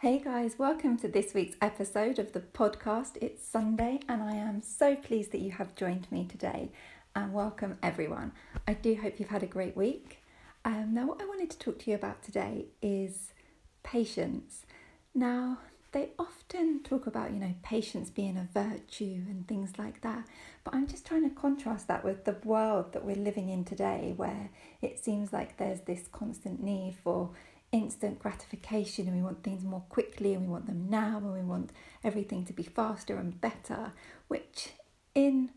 Hey guys, welcome to this week's episode of the podcast. It's Sunday, and I am so pleased that you have joined me today. And welcome everyone. I do hope you've had a great week. Um, now, what I wanted to talk to you about today is patience. Now, they often talk about, you know, patience being a virtue and things like that. But I'm just trying to contrast that with the world that we're living in today, where it seems like there's this constant need for instant gratification and we want things more quickly and we want them now and we want everything to be faster and better, which in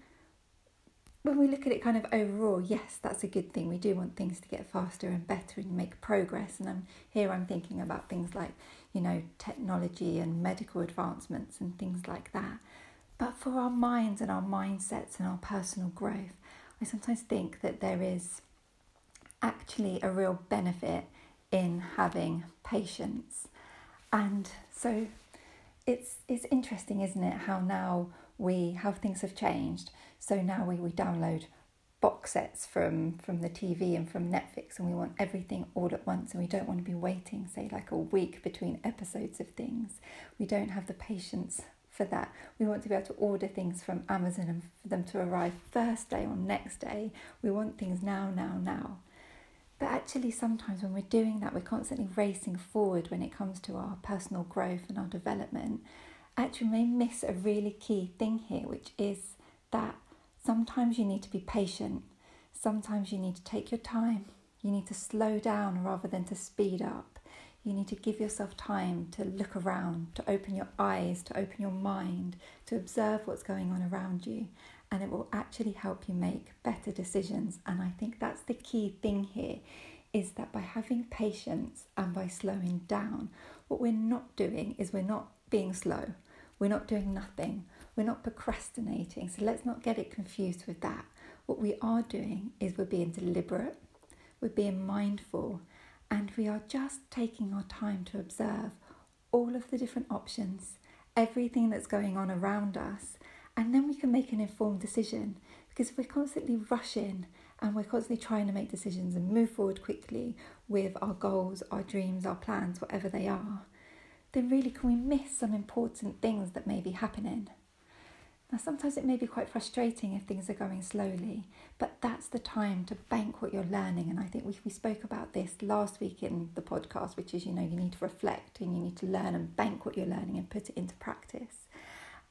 when we look at it kind of overall, yes, that's a good thing. We do want things to get faster and better and make progress. And I'm here I'm thinking about things like, you know, technology and medical advancements and things like that. But for our minds and our mindsets and our personal growth, I sometimes think that there is actually a real benefit in having patience. And so it's it's interesting, isn't it, how now we how things have changed. So now we, we download box sets from from the TV and from Netflix and we want everything all at once and we don't want to be waiting say like a week between episodes of things. We don't have the patience for that. We want to be able to order things from Amazon and for them to arrive first day or next day. We want things now, now, now. But actually, sometimes when we're doing that, we're constantly racing forward when it comes to our personal growth and our development. Actually, we may miss a really key thing here, which is that sometimes you need to be patient. Sometimes you need to take your time. You need to slow down rather than to speed up. You need to give yourself time to look around, to open your eyes, to open your mind, to observe what's going on around you, and it will actually help you make better decisions. And I think that's the key thing here is that by having patience and by slowing down, what we're not doing is we're not being slow, we're not doing nothing, we're not procrastinating. So let's not get it confused with that. What we are doing is we're being deliberate, we're being mindful, and we are just taking our time to observe all of the different options, everything that's going on around us and then we can make an informed decision. Because if we're constantly rushing and we're constantly trying to make decisions and move forward quickly with our goals, our dreams, our plans, whatever they are, then really can we miss some important things that may be happening? Now, sometimes it may be quite frustrating if things are going slowly, but that's the time to bank what you're learning. And I think we, we spoke about this last week in the podcast, which is you know, you need to reflect and you need to learn and bank what you're learning and put it into practice.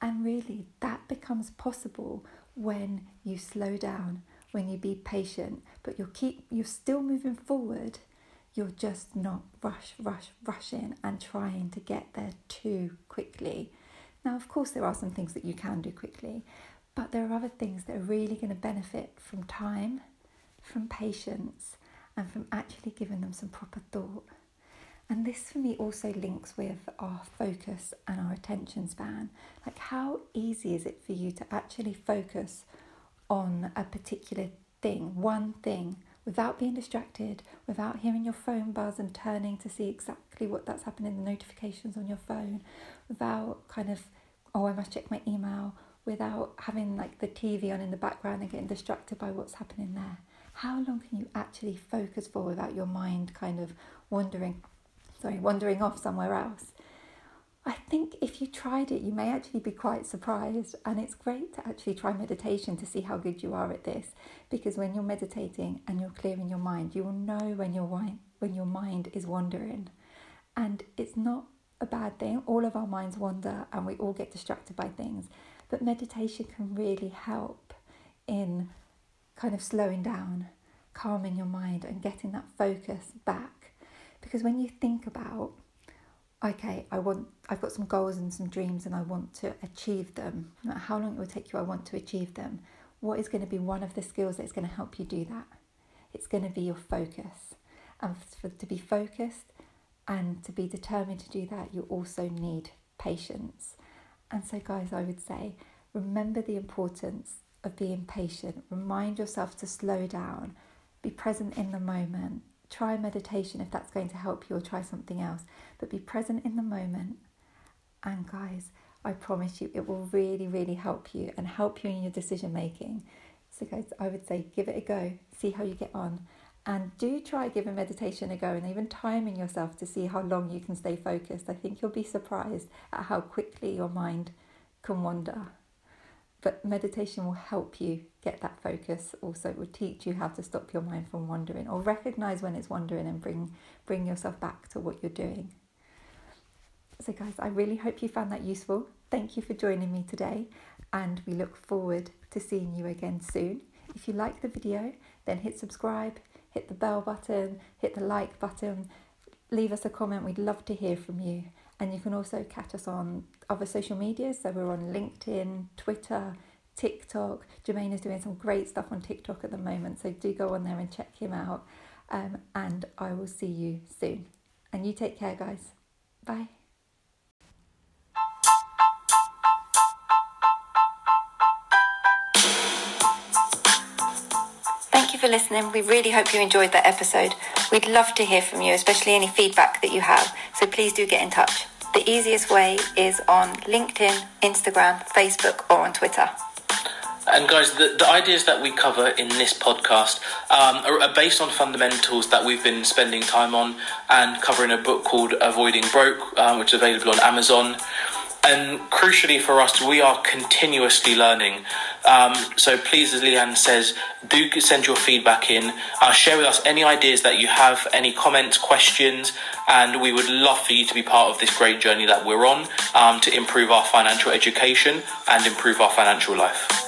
And really, that becomes possible when you slow down, when you be patient, but you'll keep you're still moving forward. You're just not rush, rush, rushing and trying to get there too quickly. Now, of course, there are some things that you can do quickly, but there are other things that are really going to benefit from time, from patience, and from actually giving them some proper thought. And this for me also links with our focus and our attention span. Like, how easy is it for you to actually focus on a particular thing, one thing, without being distracted, without hearing your phone buzz and turning to see exactly what that's happening, the notifications on your phone, without kind of, oh, I must check my email, without having like the TV on in the background and getting distracted by what's happening there? How long can you actually focus for without your mind kind of wandering sorry, wandering off somewhere else. I think if you tried it, you may actually be quite surprised. And it's great to actually try meditation to see how good you are at this. Because when you're meditating and you're clearing your mind, you will know when your, when your mind is wandering. And it's not a bad thing. All of our minds wander and we all get distracted by things. But meditation can really help in kind of slowing down, calming your mind, and getting that focus back because when you think about, okay, I want, I've got some goals and some dreams and I want to achieve them, no matter how long it will take you, I want to achieve them. What is going to be one of the skills that's going to help you do that? It's going to be your focus. And for, to be focused and to be determined to do that, you also need patience. And so, guys, I would say remember the importance of being patient. Remind yourself to slow down, be present in the moment, try meditation if that's going to help you, or try something else. But be present in the moment. And guys, I promise you, it will really, really help you and help you in your decision making. So, guys, I would say give it a go, see how you get on, And do try giving meditation a go and even timing yourself to see how long you can stay focused. I think you'll be surprised at how quickly your mind can wander. But meditation will help you get that focus. Also, it will teach you how to stop your mind from wandering or recognize when it's wandering and bring bring yourself back to what you're doing. So, guys, I really hope you found that useful. Thank you for joining me today, and we look forward to seeing you again soon. If you like the video, then hit subscribe, hit the bell button, hit the like button, leave us a comment. We'd love to hear from you. And you can also catch us on other social media. So we're on LinkedIn, Twitter, TikTok. Jermaine is doing some great stuff on TikTok at the moment. So do go on there and check him out. Um, and I will see you soon. And you take care, guys. Bye. Thank you for listening. We really hope you enjoyed that episode. We'd love to hear from you, especially any feedback that you have. So please do get in touch. The easiest way is on LinkedIn, Instagram, Facebook, or on Twitter. And guys, the, the ideas that we cover in this podcast um, are, are, based on fundamentals that we've been spending time on and covering a book called Avoiding Broke, um, which is available on Amazon. And crucially for us, we are continuously learning. Um, so please, as Leanne says, do send your feedback in. Uh, share with us any ideas that you have, any comments, questions, and we would love for you to be part of this great journey that we're on um, to improve our financial education and improve our financial life.